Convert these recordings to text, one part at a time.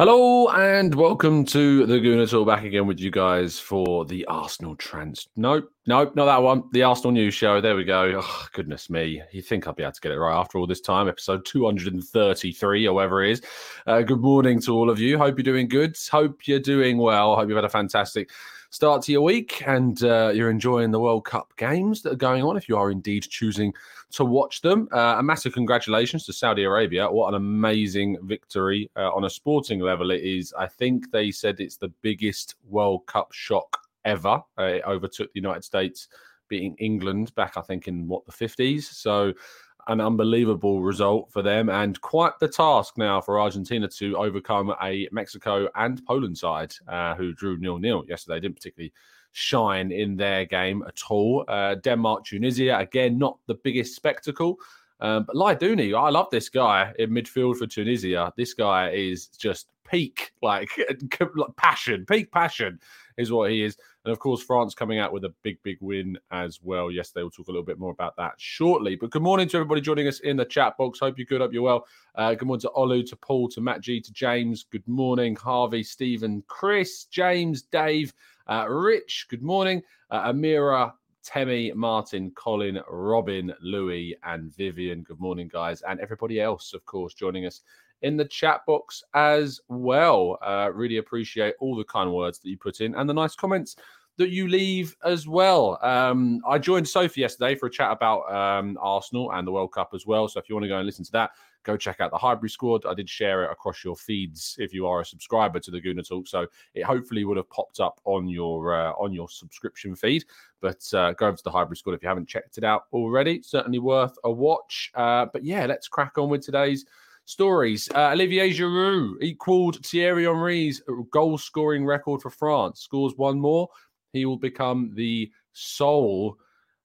Hello and welcome to the Gooner Talk. Back again with you guys for the Arsenal trans. Nope, nope, not that one. The Arsenal News Show. There we go. Oh, goodness me. You think I'd be able to get it right after all this time? Episode 233 or whatever it is. Uh, good morning to all of you. Hope you're doing good. Hope you're doing well. Hope you've had a fantastic start to your week and uh, you're enjoying the World Cup games that are going on. If you are indeed choosing to watch them. Uh, a massive congratulations to Saudi Arabia. What an amazing victory uh, on a sporting level it is. I think they said it's the biggest World Cup shock ever. Uh, it overtook the United States beating England back, I think, in what the 50s. So, an unbelievable result for them and quite the task now for Argentina to overcome a Mexico and Poland side uh, who drew nil nil yesterday. Didn't particularly shine in their game at all. Uh, Denmark, Tunisia, again, not the biggest spectacle. Um, but Laidouni, I love this guy in midfield for Tunisia. This guy is just peak, like passion, peak passion is what he is. And of course, France coming out with a big, big win as well. Yesterday, we'll talk a little bit more about that shortly. But good morning to everybody joining us in the chat box. Hope you're good, hope you're well. Uh, good morning to Olu, to Paul, to Matt G, to James. Good morning, Harvey, Stephen, Chris, James, Dave. Uh, Rich, good morning. Uh, Amira, Temi, Martin, Colin, Robin, Louis, and Vivian. Good morning, guys. And everybody else, of course, joining us in the chat box as well. Uh, really appreciate all the kind words that you put in and the nice comments that you leave as well. Um, I joined Sophie yesterday for a chat about um, Arsenal and the World Cup as well. So if you want to go and listen to that, go check out the Highbury Squad. I did share it across your feeds if you are a subscriber to the Gooner Talk, so it hopefully would have popped up on your uh, on your subscription feed. But uh, go over to the Highbury Squad if you haven't checked it out already. Certainly worth a watch. Uh, but yeah, let's crack on with today's stories. Uh, Olivier Giroud equaled Thierry Henry's goal scoring record for France. Scores one more. He will become the sole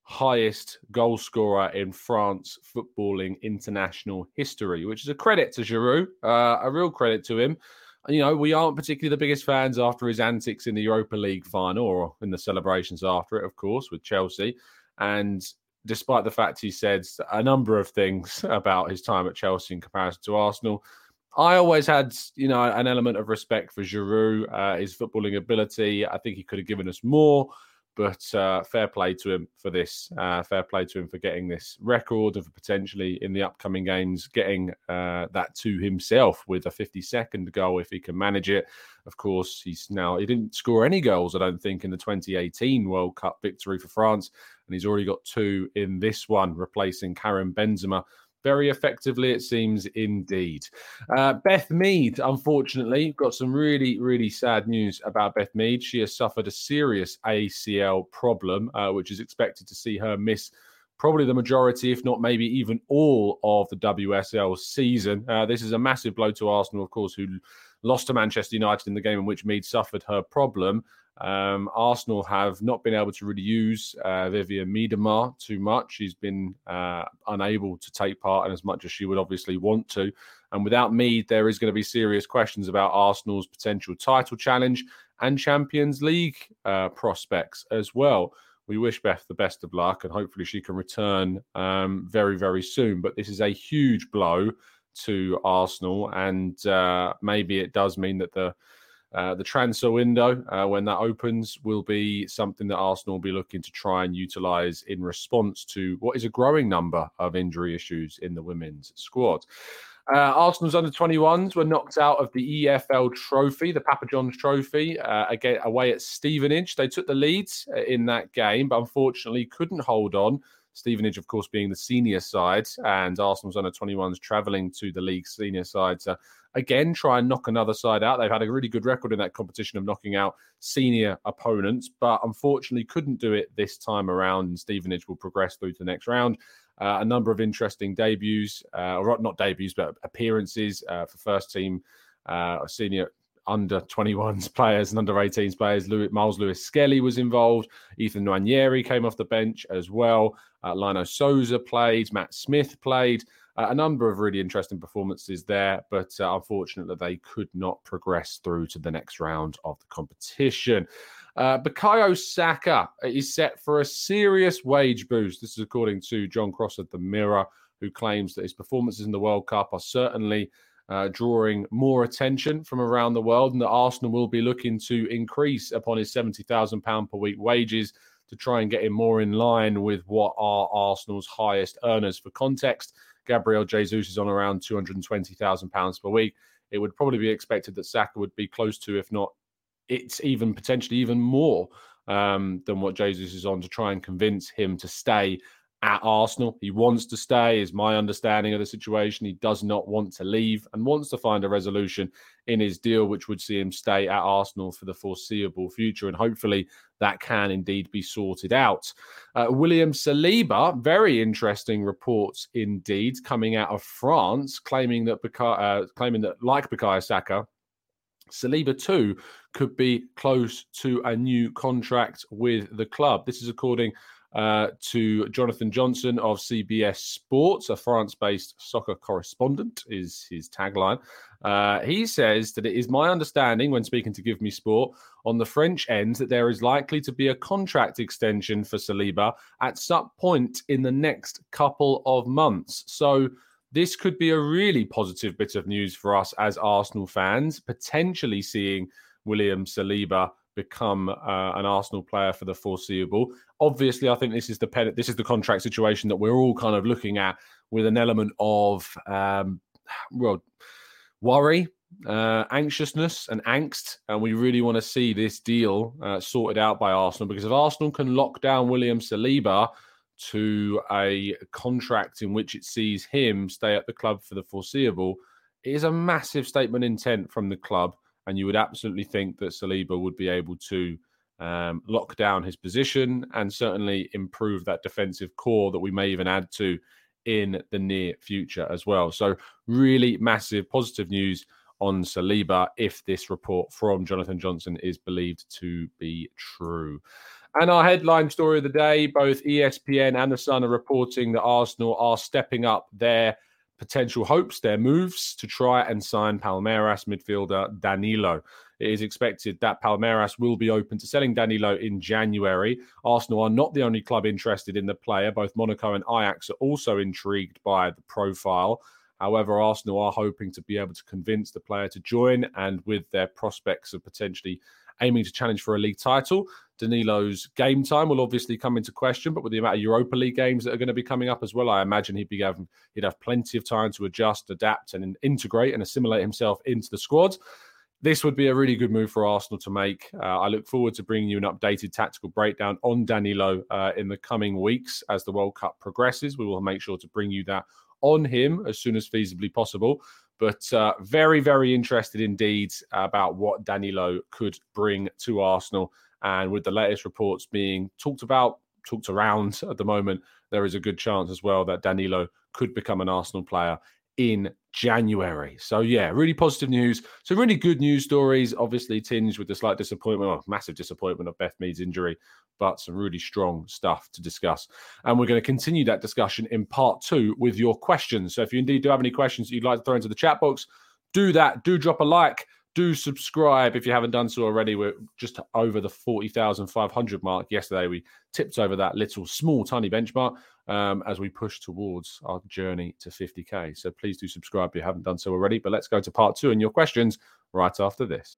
highest goal scorer in France footballing international history, which is a credit to Giroud, uh, a real credit to him. You know, we aren't particularly the biggest fans after his antics in the Europa League final or in the celebrations after it, of course, with Chelsea. And despite the fact he said a number of things about his time at Chelsea in comparison to Arsenal, I always had, you know, an element of respect for Giroud, uh, his footballing ability. I think he could have given us more. But uh, fair play to him for this. Uh, fair play to him for getting this record of potentially in the upcoming games getting uh, that to himself with a 52nd goal if he can manage it. Of course, he's now he didn't score any goals, I don't think, in the 2018 World Cup victory for France, and he's already got two in this one, replacing Karim Benzema very effectively, it seems indeed. Uh, Beth Mead, unfortunately, got some really, really sad news about Beth Mead. She has suffered a serious ACL problem, uh, which is expected to see her miss probably the majority, if not maybe even all of the WSL season. Uh, this is a massive blow to Arsenal, of course, who lost to Manchester United in the game in which Mead suffered her problem. Um, Arsenal have not been able to really use uh, Vivianne Miedema too much. She's been uh, unable to take part in as much as she would obviously want to. And without Mead, there is going to be serious questions about Arsenal's potential title challenge and Champions League uh, prospects as well. We wish Beth the best of luck and hopefully she can return um, very, very soon. But this is a huge blow to Arsenal, and uh, maybe it does mean that the uh, the transfer window, uh, when that opens, will be something that Arsenal will be looking to try and utilise in response to what is a growing number of injury issues in the women's squad. Uh, Arsenal's under 21s were knocked out of the EFL Trophy, the Papa John's Trophy, uh, again away at Stevenage. They took the lead uh, in that game, but unfortunately couldn't hold on. Stevenage, of course, being the senior side, and Arsenal's under 21s travelling to the league senior side to again try and knock another side out. They've had a really good record in that competition of knocking out senior opponents, but unfortunately couldn't do it this time around. And Stevenage will progress through to the next round. Uh, a number of interesting debuts, uh, or not debuts, but appearances uh, for first team uh, senior under 21s players and under 18s players. Louis, Myles Lewis Skelly was involved. Ethan Nwaneri came off the bench as well. Uh, Lino Sousa played. Matt Smith played. Uh, a number of really interesting performances there, but uh, unfortunately, they could not progress through to the next round of the competition. Uh, Bukayo Saka is set for a serious wage boost. This is according to John Cross of the Mirror, who claims that his performances in the World Cup are certainly uh, drawing more attention from around the world, and that Arsenal will be looking to increase upon his £70,000 per week wages to try and get him more in line with what are Arsenal's highest earners. For context, Gabriel Jesus is on around £220,000 per week. It would probably be expected that Saka would be close to, if not, it's even potentially even more um, than what Jesus is on to try and convince him to stay at Arsenal. He wants to stay, is my understanding of the situation. He does not want to leave and wants to find a resolution in his deal, which would see him stay at Arsenal for the foreseeable future. And hopefully that can indeed be sorted out. Uh, William Saliba, very interesting reports indeed coming out of France, claiming that, uh, claiming that like Bukayo Saka, Saliba too could be close to a new contract with the club. This is according uh, to Jonathan Johnson of CBS Sports, a France based soccer correspondent, is his tagline. Uh, he says that it is my understanding when speaking to Give Me Sport on the French end that there is likely to be a contract extension for Saliba at some point in the next couple of months. So, this could be a really positive bit of news for us as Arsenal fans, potentially seeing William Saliba become uh, an Arsenal player for the foreseeable. Obviously, I think this is the pen- this is the contract situation that we're all kind of looking at with an element of um, well worry, uh, anxiousness, and angst, and we really want to see this deal uh, sorted out by Arsenal. Because if Arsenal can lock down William Saliba to a contract in which it sees him stay at the club for the foreseeable, it is a massive statement intent from the club and you would absolutely think that Saliba would be able to um, lock down his position and certainly improve that defensive core that we may even add to in the near future as well. So, really massive positive news on Saliba if this report from Jonathan Johnson is believed to be true. And our headline story of the day both ESPN and The Sun are reporting that Arsenal are stepping up their potential hopes, their moves to try and sign Palmeiras midfielder Danilo. It is expected that Palmeiras will be open to selling Danilo in January. Arsenal are not the only club interested in the player. Both Monaco and Ajax are also intrigued by the profile. However, Arsenal are hoping to be able to convince the player to join, and with their prospects of potentially aiming to challenge for a league title. Danilo's game time will obviously come into question, but with the amount of Europa League games that are going to be coming up as well, I imagine he'd be having he'd have plenty of time to adjust, adapt, and integrate and assimilate himself into the squad. This would be a really good move for Arsenal to make. Uh, I look forward to bringing you an updated tactical breakdown on Danilo uh, in the coming weeks as the World Cup progresses. We will make sure to bring you that on him as soon as feasibly possible. But uh, very, very interested indeed about what Danilo could bring to Arsenal. And with the latest reports being talked about, talked around at the moment, there is a good chance as well that Danilo could become an Arsenal player in January. So yeah, really positive news. So really good news stories. Obviously tinged with the slight disappointment, or massive disappointment of Beth Mead's injury, but some really strong stuff to discuss. And we're going to continue that discussion in part two with your questions. So if you indeed do have any questions you'd like to throw into the chat box, do that. Do drop a like. Do subscribe if you haven't done so already. We're just over the 40,500 mark. Yesterday, we tipped over that little small, tiny benchmark um, as we push towards our journey to 50K. So please do subscribe if you haven't done so already. But let's go to part two and your questions right after this.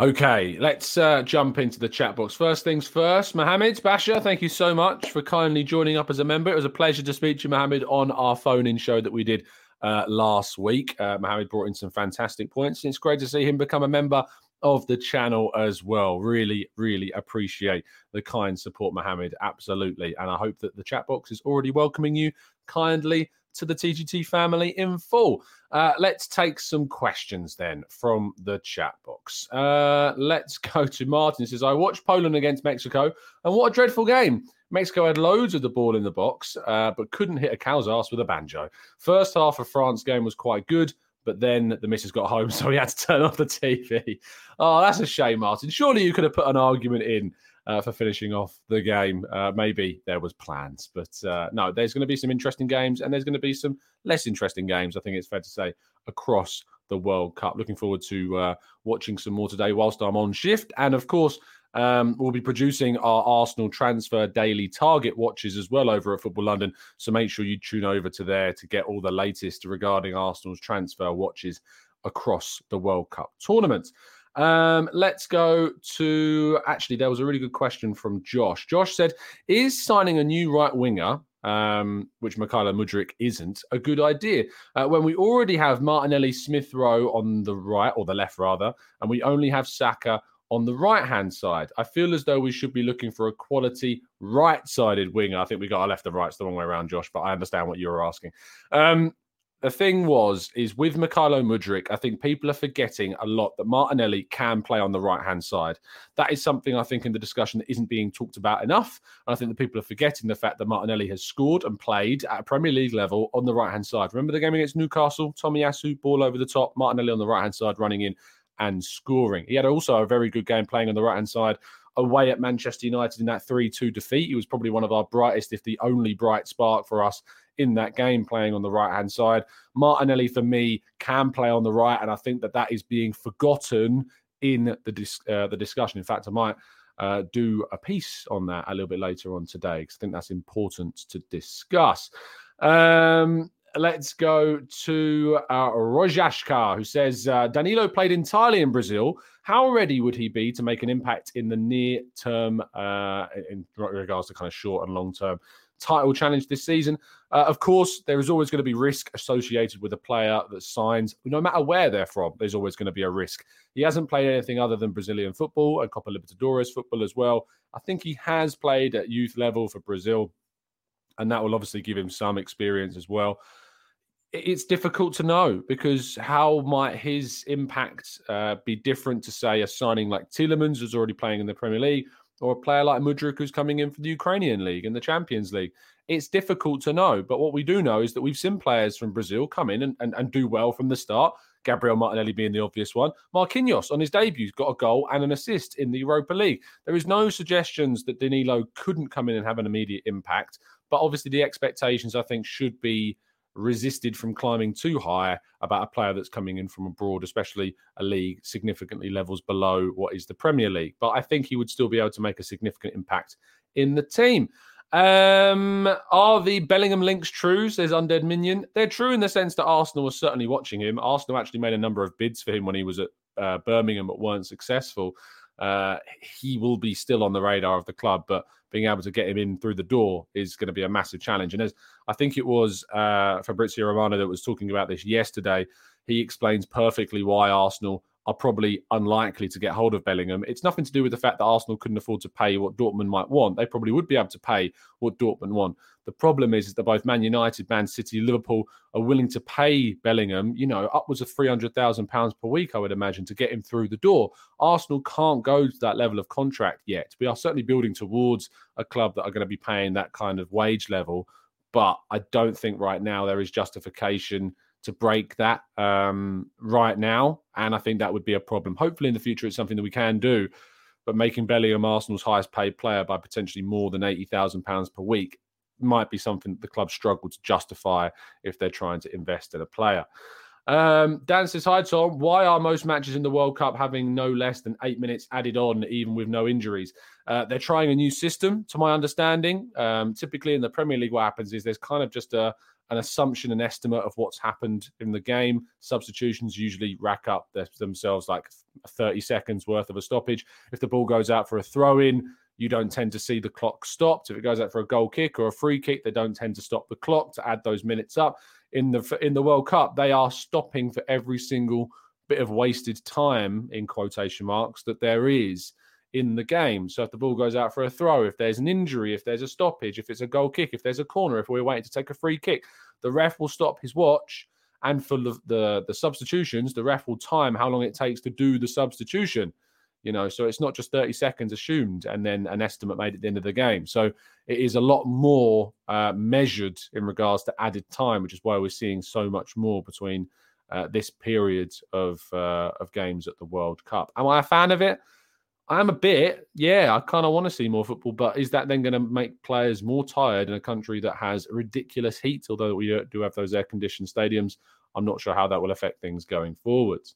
Okay, let's uh, jump into the chat box. First things first, Mohammed Basha, thank you so much for kindly joining up as a member. It was a pleasure to speak to you, Mohammed, on our phone in show that we did uh, last week. Uh, Mohammed brought in some fantastic points, and it's great to see him become a member of the channel as well. Really, really appreciate the kind support, Mohammed. Absolutely. And I hope that the chat box is already welcoming you kindly to the TGT family in full. Uh, let's take some questions then from the chat box. Uh, let's go to Martin. He says, I watched Poland against Mexico, and what a dreadful game. Mexico had loads of the ball in the box, uh, but couldn't hit a cow's ass with a banjo. First half of France game was quite good, but then the missus got home, so he had to turn off the TV. Oh, that's a shame, Martin. Surely you could have put an argument in uh, for finishing off the game. Uh, maybe there was plans, but uh, no, there's going to be some interesting games and there's going to be some less interesting games. I think it's fair to say across the World Cup. Looking forward to uh, watching some more today whilst I'm on shift, and of course. Um, we'll be producing our Arsenal transfer daily target watches as well over at Football London. So make sure you tune over to there to get all the latest regarding Arsenal's transfer watches across the World Cup tournament. Um, let's go to actually, there was a really good question from Josh. Josh said, Is signing a new right winger, um, which Mykhailo Mudryk isn't, a good idea? Uh, when we already have Martinelli Smith Rowe on the right, or the left rather, and we only have Saka on the right hand side. I feel as though we should be looking for a quality right sided winger. I think we got our left and right, it's the wrong way around, Josh, but I understand what you were asking. Um, the thing was is with Mykhailo Mudryk, I think people are forgetting a lot that Martinelli can play on the right hand side. That is something I think in the discussion that isn't being talked about enough. And I think that people are forgetting the fact that Martinelli has scored and played at a Premier League level on the right hand side. Remember the game against Newcastle? Tomiyasu, ball over the top, Martinelli on the right hand side running in and scoring. He had also a very good game playing on the right hand side away at Manchester United in that 3 2 defeat. He was probably one of our brightest, if the only bright spark for us in that game playing on the right hand side. Martinelli, for me, can play on the right, and I think that that is being forgotten in the dis- uh, the discussion. In fact, I might uh, do a piece on that a little bit later on today because I think that's important to discuss. Um, let's go to uh, Rojashka, who says uh, Danilo played entirely in Brazil. How ready would he be to make an impact in the near term, uh, in regards to kind of short and long term title challenge this season. Uh, of course, there is always going to be risk associated with a player that signs, no matter where they're from, there's always going to be a risk. He hasn't played anything other than Brazilian football and Copa Libertadores football as well. I think he has played at youth level for Brazil, and that will obviously give him some experience as well. It's difficult to know because how might his impact uh, be different to, say, a signing like Tielemans, who's already playing in the Premier League, or a player like Mudryk who's coming in for the Ukrainian League and the Champions League. It's difficult to know. But what we do know is that we've seen players from Brazil come in and, and, and do well from the start. Gabriel Martinelli being the obvious one. Marquinhos on his debut got a goal and an assist in the Europa League. There is no suggestions that Danilo couldn't come in and have an immediate impact. But obviously, the expectations I think should be resisted from climbing too high about a player that's coming in from abroad, especially a league significantly levels below what is the Premier League. But I think he would still be able to make a significant impact in the team. Um, are the Bellingham links true? Says Undead Minion. They're true in the sense that Arsenal was certainly watching him. Arsenal actually made a number of bids for him when he was at uh, Birmingham, but weren't successful. Uh, he will be still on the radar of the club, but being able to get him in through the door is going to be a massive challenge. And as I think it was uh, Fabrizio Romano that was talking about this yesterday, he explains perfectly why Arsenal are probably unlikely to get hold of Bellingham. It's nothing to do with the fact that Arsenal couldn't afford to pay what Dortmund might want. They probably would be able to pay what Dortmund want. The problem is, is that both Man United, Man City, Liverpool are willing to pay Bellingham, you know, upwards of £300,000 per week, I would imagine, to get him through the door. Arsenal can't go to that level of contract yet. We are certainly building towards a club that are going to be paying that kind of wage level. But I don't think right now there is justification to break that um, right now. And I think that would be a problem. Hopefully, in the future, it's something that we can do. But making Bellingham Arsenal's highest paid player by potentially more than £80,000 per week might be something that the club struggle to justify if they're trying to invest in a player. Um, Dan says, Hi, Tom. Why are most matches in the World Cup having no less than eight minutes added on, even with no injuries? Uh, they're trying a new system, to my understanding. Um, typically in the Premier League, what happens is there's kind of just a, an assumption, an estimate of what's happened in the game. Substitutions usually rack up themselves like 30 seconds worth of a stoppage. If the ball goes out for a throw in, you don't tend to see the clock stopped. If it goes out for a goal kick or a free kick, they don't tend to stop the clock to add those minutes up. In the in the World Cup, they are stopping for every single bit of wasted time in quotation marks that there is in the game. So if the ball goes out for a throw, if there's an injury, if there's a stoppage, if it's a goal kick, if there's a corner, if we're waiting to take a free kick, the ref will stop his watch. And for the, the, the substitutions, the ref will time how long it takes to do the substitution. You know, so it's not just 30 seconds assumed and then an estimate made at the end of the game. So it is a lot more uh, measured in regards to added time, which is why we're seeing so much more between uh, this period of uh, of games at the World Cup. Am I a fan of it? I'm a bit, yeah, I kind of want to see more football, but is that then going to make players more tired in a country that has ridiculous heat? Although we do have those air conditioned stadiums, I'm not sure how that will affect things going forwards.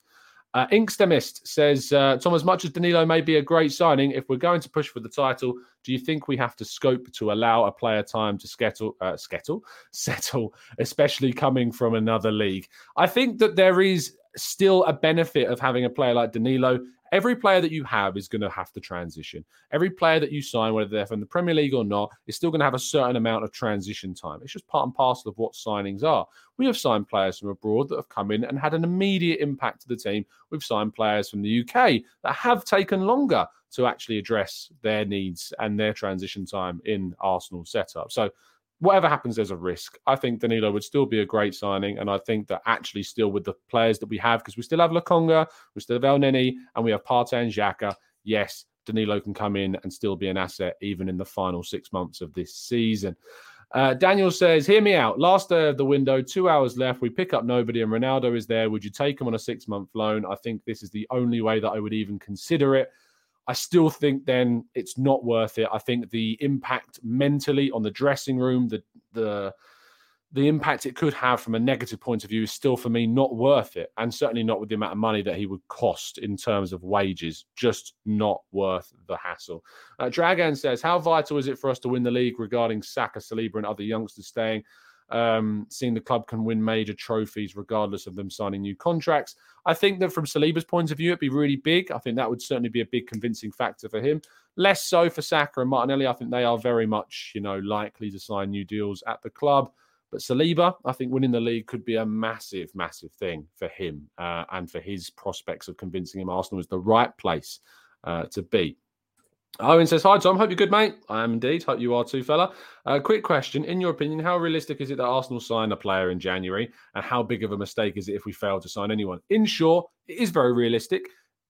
Uh, Inkstemist says, uh, Tom, as much as Danilo may be a great signing, if we're going to push for the title, do you think we have to scope to allow a player time to skettle, uh, skettle, settle, especially coming from another league? I think that there is still a benefit of having a player like Danilo Every player that you have is going to have to transition. Every player that you sign, whether they're from the Premier League or not, is still going to have a certain amount of transition time. It's just part and parcel of what signings are. We have signed players from abroad that have come in and had an immediate impact to the team. We've signed players from the UK that have taken longer to actually address their needs and their transition time in Arsenal setup. So whatever happens, there's a risk. I think Danilo would still be a great signing, and I think that actually still with the players that we have, because we still have Lokonga, we still have Elneny, and we have Partey and Xhaka. Yes, Danilo can come in and still be an asset even in the final six months of this season. Uh, Daniel says, "Hear me out. Last day of the window, two hours left. We pick up nobody, and Ronaldo is there. Would you take him on a six-month loan? I think this is the only way that I would even consider it." I still think then it's not worth it. I think the impact mentally on the dressing room, the the the impact it could have from a negative point of view is still for me not worth it, and certainly not with the amount of money that he would cost in terms of wages. Just not worth the hassle. Uh, Dragan says, "How vital is it for us to win the league regarding Saka, Saliba, and other youngsters staying?" Um, seeing the club can win major trophies regardless of them signing new contracts. I think that from Saliba's point of view, it'd be really big. I think that would certainly be a big convincing factor for him. Less so for Saka and Martinelli. I think they are very much, you know, likely to sign new deals at the club. But Saliba, I think winning the league could be a massive, massive thing for him uh, and for his prospects of convincing him Arsenal is the right place uh, to be. Owen says, Hi, Tom. Hope you're good, mate. I am indeed. Hope you are too, fella. Uh, quick question. In your opinion, how realistic is it that Arsenal sign a player in January? And how big of a mistake is it if we fail to sign anyone? In short, it is very realistic.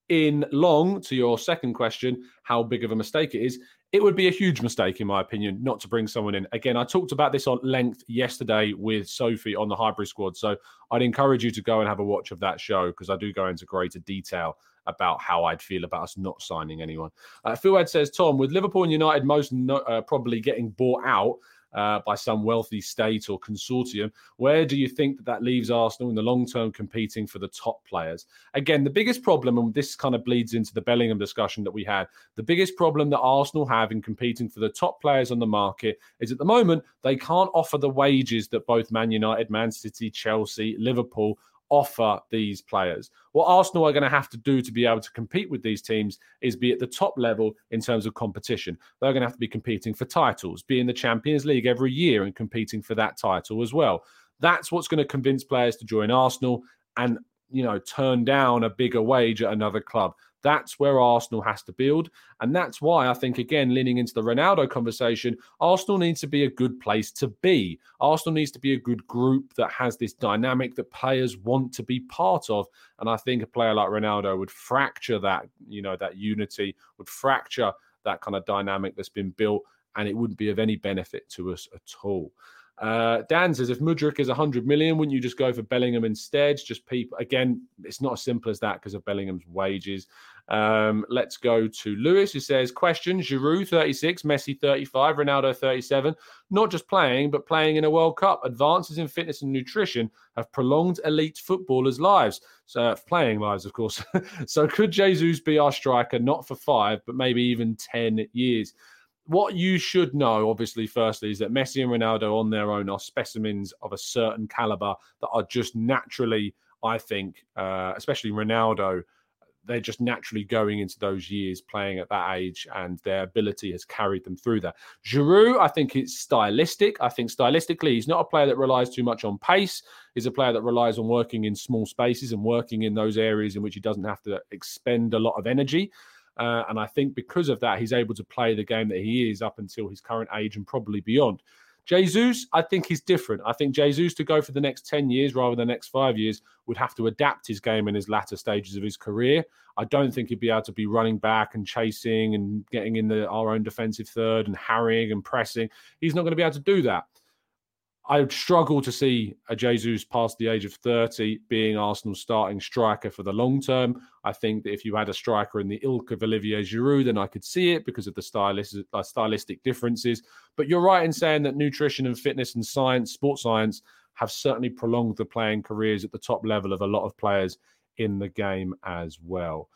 In long, to your second question, how big of a mistake it is, it would be a huge mistake, in my opinion, not to bring someone in. Again, I talked about this on length yesterday with Sophie on the Highbury Squad. So I'd encourage you to go and have a watch of that show because I do go into greater detail about how I'd feel about us not signing anyone. Uh, Phil Ed says, Tom, with Liverpool and United most no, uh, probably getting bought out, uh, by some wealthy state or consortium. Where do you think that that leaves Arsenal in the long term competing for the top players? Again, the biggest problem, and this kind of bleeds into the Bellingham discussion that we had, the biggest problem that Arsenal have in competing for the top players on the market is at the moment they can't offer the wages that both Man United, Man City, Chelsea, Liverpool offer these players. What Arsenal are going to have to do to be able to compete with these teams is be at the top level in terms of competition. They're going to have to be competing for titles, be in the Champions League every year and competing for that title as well. That's what's going to convince players to join Arsenal and you know turn down a bigger wage at another club. That's where Arsenal has to build. And that's why I think, again, leaning into the Ronaldo conversation, Arsenal needs to be a good place to be. Arsenal needs to be a good group that has this dynamic that players want to be part of. And I think a player like Ronaldo would fracture that, you know, that unity, would fracture that kind of dynamic that's been built. And it wouldn't be of any benefit to us at all. Uh, Dan says, if Mudryk is 100 million, wouldn't you just go for Bellingham instead? Just people, again, it's not as simple as that because of Bellingham's wages. Um, let's go to Lewis, who says, question Giroud 36, Messi 35, Ronaldo 37. Not just playing, but playing in a World Cup. Advances in fitness and nutrition have prolonged elite footballers' lives. So, playing lives, of course. so, could Jesus be our striker, not for five, but maybe even 10 years? What you should know, obviously, firstly, is that Messi and Ronaldo on their own are specimens of a certain caliber that are just naturally, I think, uh, especially Ronaldo, they're just naturally going into those years playing at that age, and their ability has carried them through that. Giroud, I think it's stylistic. I think stylistically, he's not a player that relies too much on pace. He's a player that relies on working in small spaces and working in those areas in which he doesn't have to expend a lot of energy. Uh, and I think because of that, he's able to play the game that he is up until his current age and probably beyond. Jesus, I think he's different. I think Jesus to go for the next 10 years rather than the next five years would have to adapt his game in his latter stages of his career. I don't think he'd be able to be running back and chasing and getting in the our own defensive third and harrying and pressing. He's not going to be able to do that. I would struggle to see a Jesus past the age of 30 being Arsenal's starting striker for the long term. I think that if you had a striker in the ilk of Olivier Giroud, then I could see it because of the stylistic, uh, stylistic differences. But you're right in saying that nutrition and fitness and science, sports science, have certainly prolonged the playing careers at the top level of a lot of players in the game as well.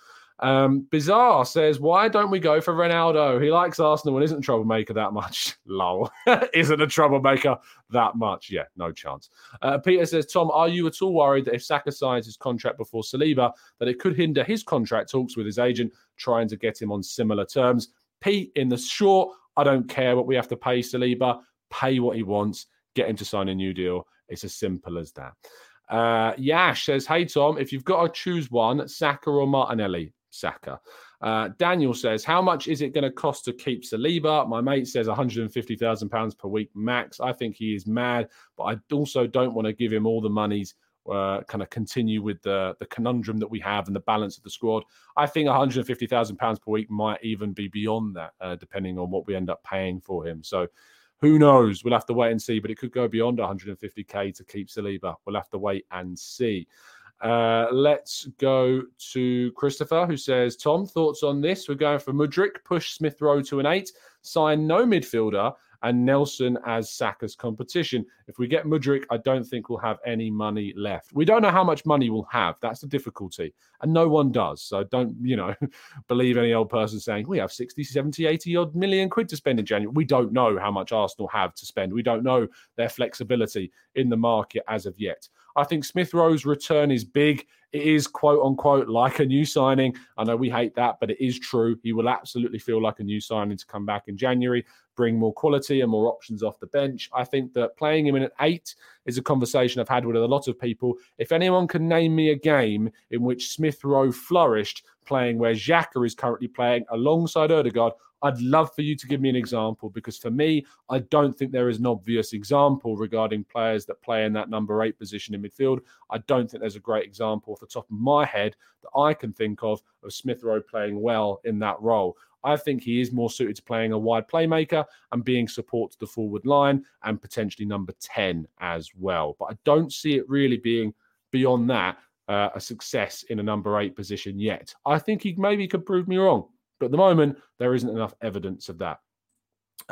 Um, Bizarre says, why don't we go for Ronaldo? He likes Arsenal and isn't a troublemaker that much. Lol. isn't a troublemaker that much. Yeah, no chance. Uh, Peter says, Tom, are you at all worried that if Saka signs his contract before Saliba, that it could hinder his contract talks with his agent trying to get him on similar terms? Pete, in the short, I don't care what we have to pay Saliba. Pay what he wants. Get him to sign a new deal. It's as simple as that. Uh, Yash says, Hey, Tom, if you've got to choose one, Saka or Martinelli, Saka. Uh, Daniel says, How much is it going to cost to keep Saliba? My mate says £150,000 per week max. I think he is mad, but I also don't want to give him all the monies. Uh, kind of continue with the the conundrum that we have and the balance of the squad. I think 150,000 pounds per week might even be beyond that, uh, depending on what we end up paying for him. So, who knows? We'll have to wait and see. But it could go beyond 150k to keep Saliba. We'll have to wait and see. Uh, let's go to Christopher, who says, Tom, thoughts on this? We're going for Mudryk, push Smith Rowe to an eight, sign no midfielder, and Nelson as Saka's competition. If we get Mudryk, I don't think we'll have any money left. We don't know how much money we'll have. That's the difficulty. And no one does. So don't, you know, believe any old person saying we have 60, 70, 80 odd million quid to spend in January. We don't know how much Arsenal have to spend. We don't know their flexibility in the market as of yet. I think Smith Rowe's return is big. It is quote unquote like a new signing. I know we hate that, but it is true. He will absolutely feel like a new signing to come back in January, bring more quality and more options off the bench. I think that playing him in at eight is a conversation I've had with a lot of people. If anyone can name me a game in which Smith Rowe flourished playing where Xhaka is currently playing alongside Odegaard, I'd love for you to give me an example because for me, I don't think there is an obvious example regarding players that play in that number eight position in midfield. I don't think there's a great example off the top of my head that I can think of of Smith Rowe playing well in that role. I think he is more suited to playing a wide playmaker and being support to the forward line and potentially number 10 as well. But I don't see it really being beyond that uh, a success in a number eight position yet. I think he maybe could prove me wrong. But at the moment, there isn't enough evidence of that.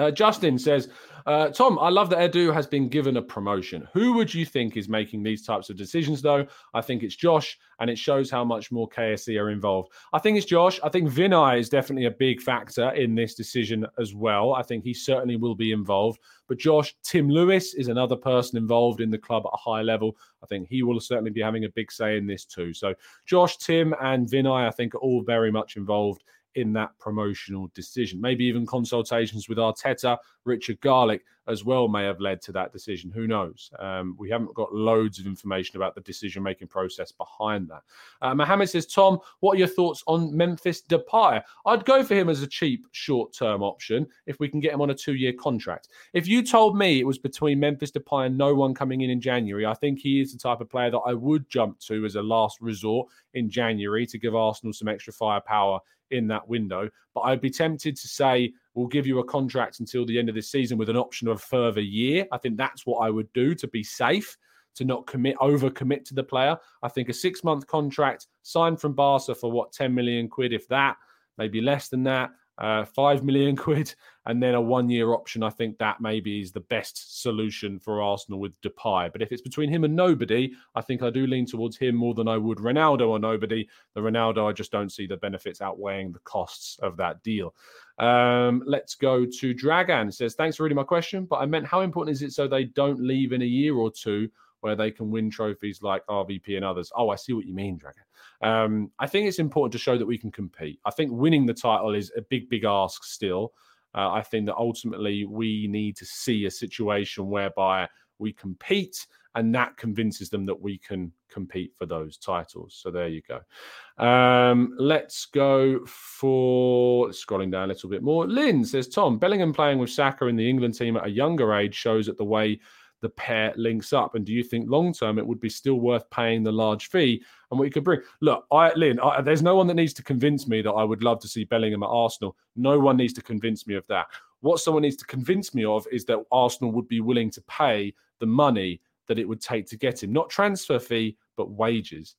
Uh, Justin says, uh, Tom, I love that Edu has been given a promotion. Who would you think is making these types of decisions, though? I think it's Josh, and it shows how much more KSE are involved. I think it's Josh. I think Vinai is definitely a big factor in this decision as well. I think he certainly will be involved. But Josh, Tim Lewis is another person involved in the club at a high level. I think he will certainly be having a big say in this too. So Josh, Tim, and Vinai, I think, are all very much involved in that promotional decision. Maybe even consultations with Arteta, Richard Garlick as well may have led to that decision. Who knows? Um, we haven't got loads of information about the decision making process behind that. Uh, Mohammed says, Tom, what are your thoughts on Memphis Depay? I'd go for him as a cheap short term option if we can get him on a two year contract. If you told me it was between Memphis Depay and no one coming in in January, I think he is the type of player that I would jump to as a last resort in January to give Arsenal some extra firepower in that window. But I'd be tempted to say, we'll give you a contract until the end of this season with an option of a further year. I think that's what I would do to be safe, to not commit, over commit to the player. I think a six month contract signed from Barca for what, 10 million quid, if that, maybe less than that uh, five million quid, and then a one-year option. I think that maybe is the best solution for Arsenal with Depay. But if it's between him and nobody, I think I do lean towards him more than I would Ronaldo or nobody. The Ronaldo, I just don't see the benefits outweighing the costs of that deal. Um, let's go to Dragan. Says thanks for reading my question, but I meant how important is it so they don't leave in a year or two where they can win trophies like RVP and others. Oh, I see what you mean, Dragan. Um, I think it's important to show that we can compete. I think winning the title is a big, big ask still. Uh, I think that ultimately we need to see a situation whereby we compete and that convinces them that we can compete for those titles. So there you go. Um, let's go for scrolling down a little bit more. Lynn says, Tom, Bellingham playing with Saka in the England team at a younger age shows that the way the pair links up? And do you think long term it would be still worth paying the large fee and what you could bring? Look, I, Lynn, I, there's no one that needs to convince me that I would love to see Bellingham at Arsenal. No one needs to convince me of that. What someone needs to convince me of is that Arsenal would be willing to pay the money that it would take to get him, not transfer fee, but wages.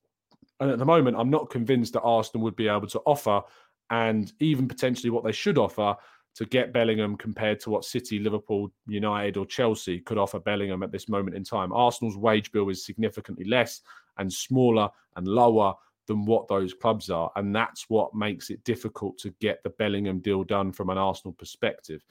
And at the moment, I'm not convinced that Arsenal would be able to offer, and even potentially what they should offer, to get Bellingham compared to what City, Liverpool, United, or Chelsea could offer Bellingham at this moment in time. Arsenal's wage bill is significantly less and smaller and lower than what those clubs are. And that's what makes it difficult to get the Bellingham deal done from an Arsenal perspective.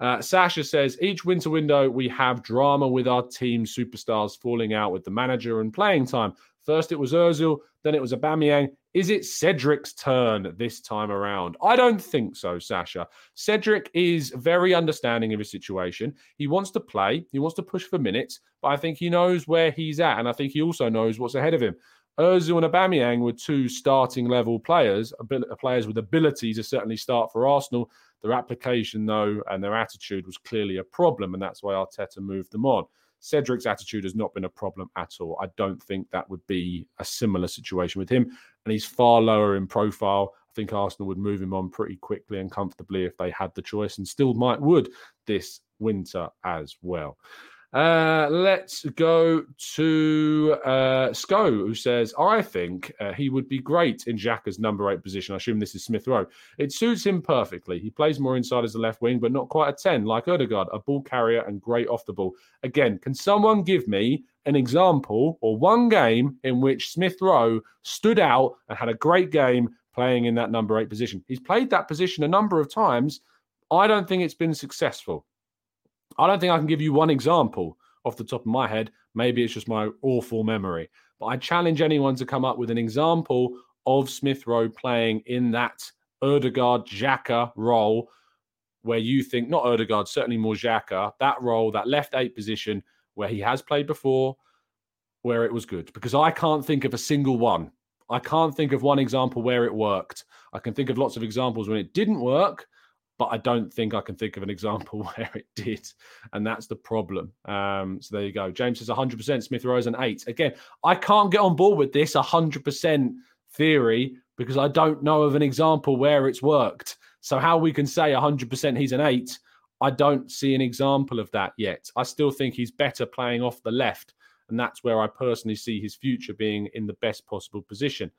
Uh, Sasha says each winter window we have drama with our team superstars falling out with the manager and playing time. First it was Özil, then it was Aubameyang. Is it Cedric's turn this time around? I don't think so, Sasha. Cedric is very understanding of his situation. He wants to play, he wants to push for minutes, but I think he knows where he's at, and I think he also knows what's ahead of him. Özil and Aubameyang were two starting level players, players with ability to certainly start for Arsenal. Their application, though, and their attitude was clearly a problem, and that's why Arteta moved them on. Cedric's attitude has not been a problem at all. I don't think that would be a similar situation with him. And he's far lower in profile. I think Arsenal would move him on pretty quickly and comfortably if they had the choice, and still might would this winter as well. Uh, let's go to uh, Sco, who says, I think uh, he would be great in Xhaka's number eight position. I assume this is Smith Rowe. It suits him perfectly. He plays more inside as a left wing, but not quite a 10, like Odegaard, a ball carrier and great off the ball. Again, can someone give me an example or one game in which Smith Rowe stood out and had a great game playing in that number eight position? He's played that position a number of times. I don't think it's been successful. I don't think I can give you one example off the top of my head. Maybe it's just my awful memory. But I challenge anyone to come up with an example of Smith Rowe playing in that Odegaard Xhaka role where you think, not Odegaard, certainly more Xhaka, that role, that left eight position where he has played before, where it was good. Because I can't think of a single one. I can't think of one example where it worked. I can think of lots of examples when it didn't work, but I don't think I can think of an example where it did. And that's the problem. Um, so there you go. James says 100% Smith Rowe is an eight. Again, I can't get on board with this 100% theory because I don't know of an example where it's worked. So, how we can say 100% he's an eight, I don't see an example of that yet. I still think he's better playing off the left. And that's where I personally see his future being in the best possible position.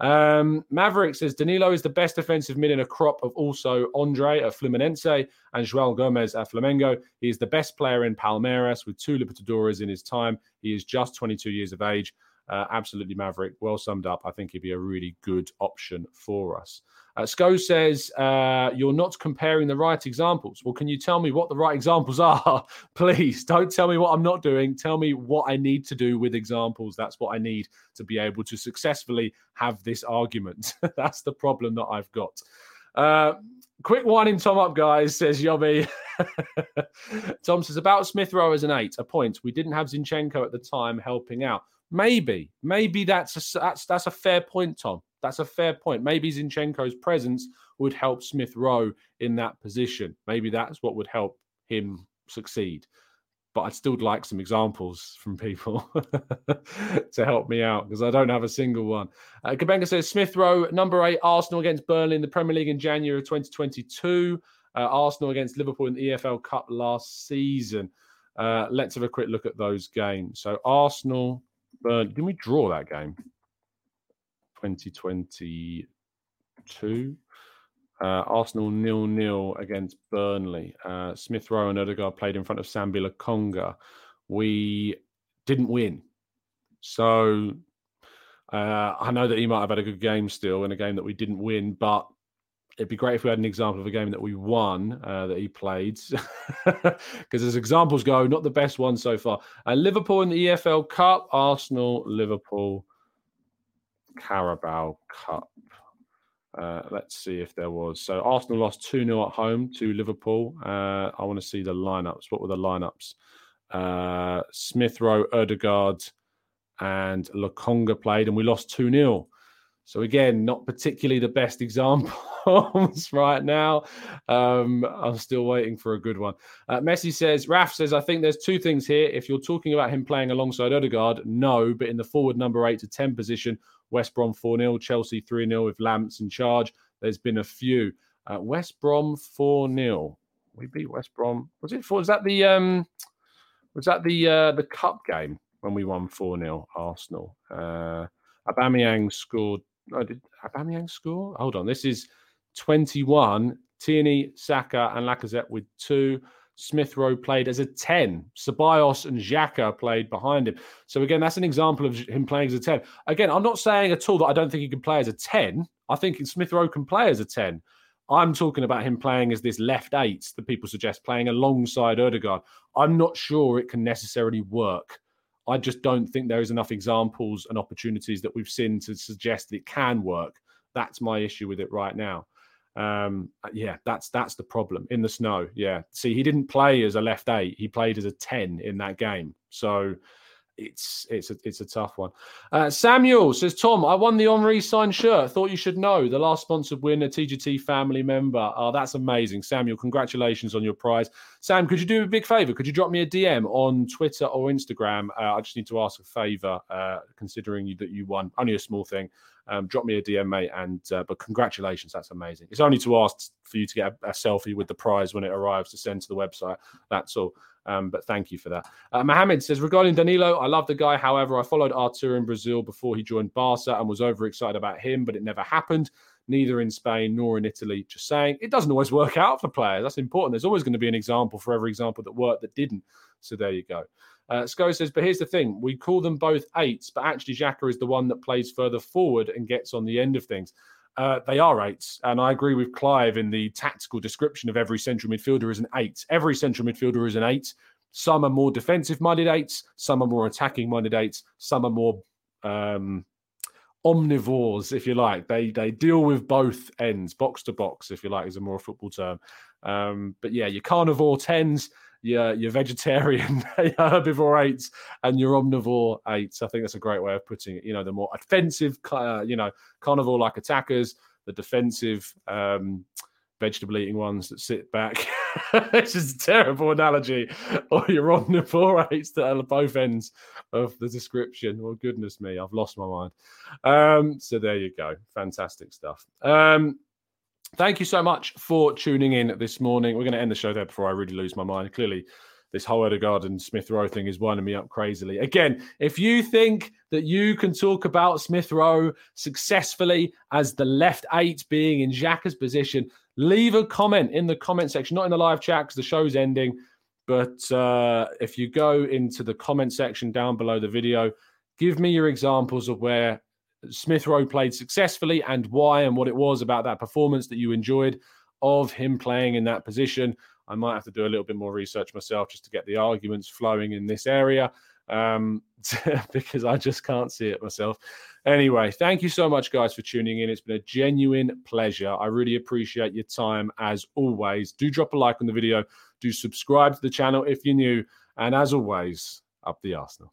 Um, Maverick says Danilo is the best defensive mid in a crop of also Andre at Fluminense and João Gomes at Flamengo. He is the best player in Palmeiras with two Libertadores in his time. He is just 22 years of age. Uh, absolutely Maverick. Well summed up. I think he'd be a really good option for us. Uh, Sco says, uh, You're not comparing the right examples. Well, can you tell me what the right examples are? Please don't tell me what I'm not doing. Tell me what I need to do with examples. That's what I need to be able to successfully have this argument. That's the problem that I've got. Uh, quick winding Tom up, guys, says Yobby. Tom says, About Smith Rowe as an eight, a point. We didn't have Zinchenko at the time helping out. Maybe, maybe that's a, that's that's a fair point, Tom. That's a fair point. Maybe Zinchenko's presence would help Smith Rowe in that position. Maybe that's what would help him succeed. But I'd still like some examples from people to help me out because I don't have a single one. Uh, Kabenga says Smith Rowe, number eight, Arsenal against Burnley in the Premier League in January of 2022. Uh, Arsenal against Liverpool in the EFL Cup last season. Uh, let's have a quick look at those games. So Arsenal Burn. Didn't we draw that game? 2022. Uh, Arsenal nil nil against Burnley. Uh, Smith Rowe and Odegaard played in front of Sambi Lokonga. We didn't win. So uh, I know that he might have had a good game still in a game that we didn't win, but it'd be great if we had an example of a game that we won uh, that he played. Because as examples go not the best one so far. Uh, liverpool in the efl cup arsenal liverpool carabao cup. Uh, let's see if there was. So arsenal lost 2-0 at home to liverpool. Uh, i want to see the lineups. What were the lineups? Uh, smith rowe Odegaard, and Lokonga played and we lost 2-0 so again, not particularly the best examples right now. Um, I'm still waiting for a good one. Uh, Messi says, Raf says, I think there's two things here. If you're talking about him playing alongside Odegaard, no, but in the forward number eight to 10 position, West Brom 4 0, Chelsea 3 0 with Lamps in charge. There's been a few. Uh, West Brom 4 0. We beat West Brom. Was it for? Was that the um? Was that the uh, the cup game when we won 4 0 Arsenal? Uh, Aubameyang scored oh, did Aubameyang score? Hold on, this is 21. Tierney, Saka, and Lacazette with two. Smith Rowe played as a 10. Ceballos and Xhaka played behind him. So, again, that's an example of him playing as a 10. Again, I'm not saying at all that I don't think he can play as a 10. I think Smith Rowe can play as a 10. I'm talking about him playing as this left eight that people suggest, playing alongside Odegaard. I'm not sure it can necessarily work. I just don't think there is enough examples and opportunities that we've seen to suggest that it can work. That's my issue with it right now. Um, yeah, that's that's the problem in the snow. Yeah, see, he didn't play as a left eight; he played as a ten in that game. So it's it's a it's a tough one. Uh, Samuel says, Tom, I won the Henry signed shirt. Thought you should know. The last sponsored winner, TGT family member. Oh, that's amazing, Samuel. Congratulations on your prize. Sam, could you do a big favor? Could you drop me a DM on Twitter or Instagram? Uh, I just need to ask a favor, uh, considering you, that you won. Only a small thing. Um, drop me a DM, mate. And uh, but congratulations, that's amazing. It's only to ask for you to get a, a selfie with the prize when it arrives to send to the website. That's all. Um, but thank you for that. Uh, Mohammed says regarding Danilo, I love the guy. However, I followed Arthur in Brazil before he joined Barca and was overexcited about him, but it never happened. Neither in Spain nor in Italy. Just saying, it doesn't always work out for players. That's important. There's always going to be an example for every example that worked that didn't. So there you go. Uh, says, but here's the thing: we call them both eights, but actually Xhaka is the one that plays further forward and gets on the end of things. Uh, they are eights. And I agree with Clive in the tactical description of every central midfielder as an eight. Every central midfielder is an eight. Some are more defensive minded eights, some are more attacking minded eights, some are more um, omnivores, if you like. They they deal with both ends, box to box, if you like, is a more football term. Um, but yeah, your carnivore tens your your vegetarian herbivore eights and your omnivore eights. I think that's a great way of putting it. You know, the more offensive, uh, you know, carnivore like attackers, the defensive um, vegetable eating ones that sit back. it's just a terrible analogy. Or your omnivore eights that are both ends of the description. Well, goodness me, I've lost my mind. Um, so there you go. Fantastic stuff. Um, Thank you so much for tuning in this morning. We're going to end the show there before I really lose my mind. Clearly, this whole Odegaard and Smith Rowe thing is winding me up crazily. Again, if you think that you can talk about Smith Rowe successfully as the left eight being in Xhaka's position, leave a comment in the comment section, not in the live chat because the show's ending. But uh, if you go into the comment section down below the video, give me your examples of where Smith Rowe played successfully and why and what it was about that performance that you enjoyed of him playing in that position. I might have to do a little bit more research myself just to get the arguments flowing in this area um, because I just can't see it myself. Anyway, thank you so much, guys, for tuning in. It's been a genuine pleasure. I really appreciate your time as always. Do drop a like on the video, do subscribe to the channel if you're new, and as always, up the Arsenal.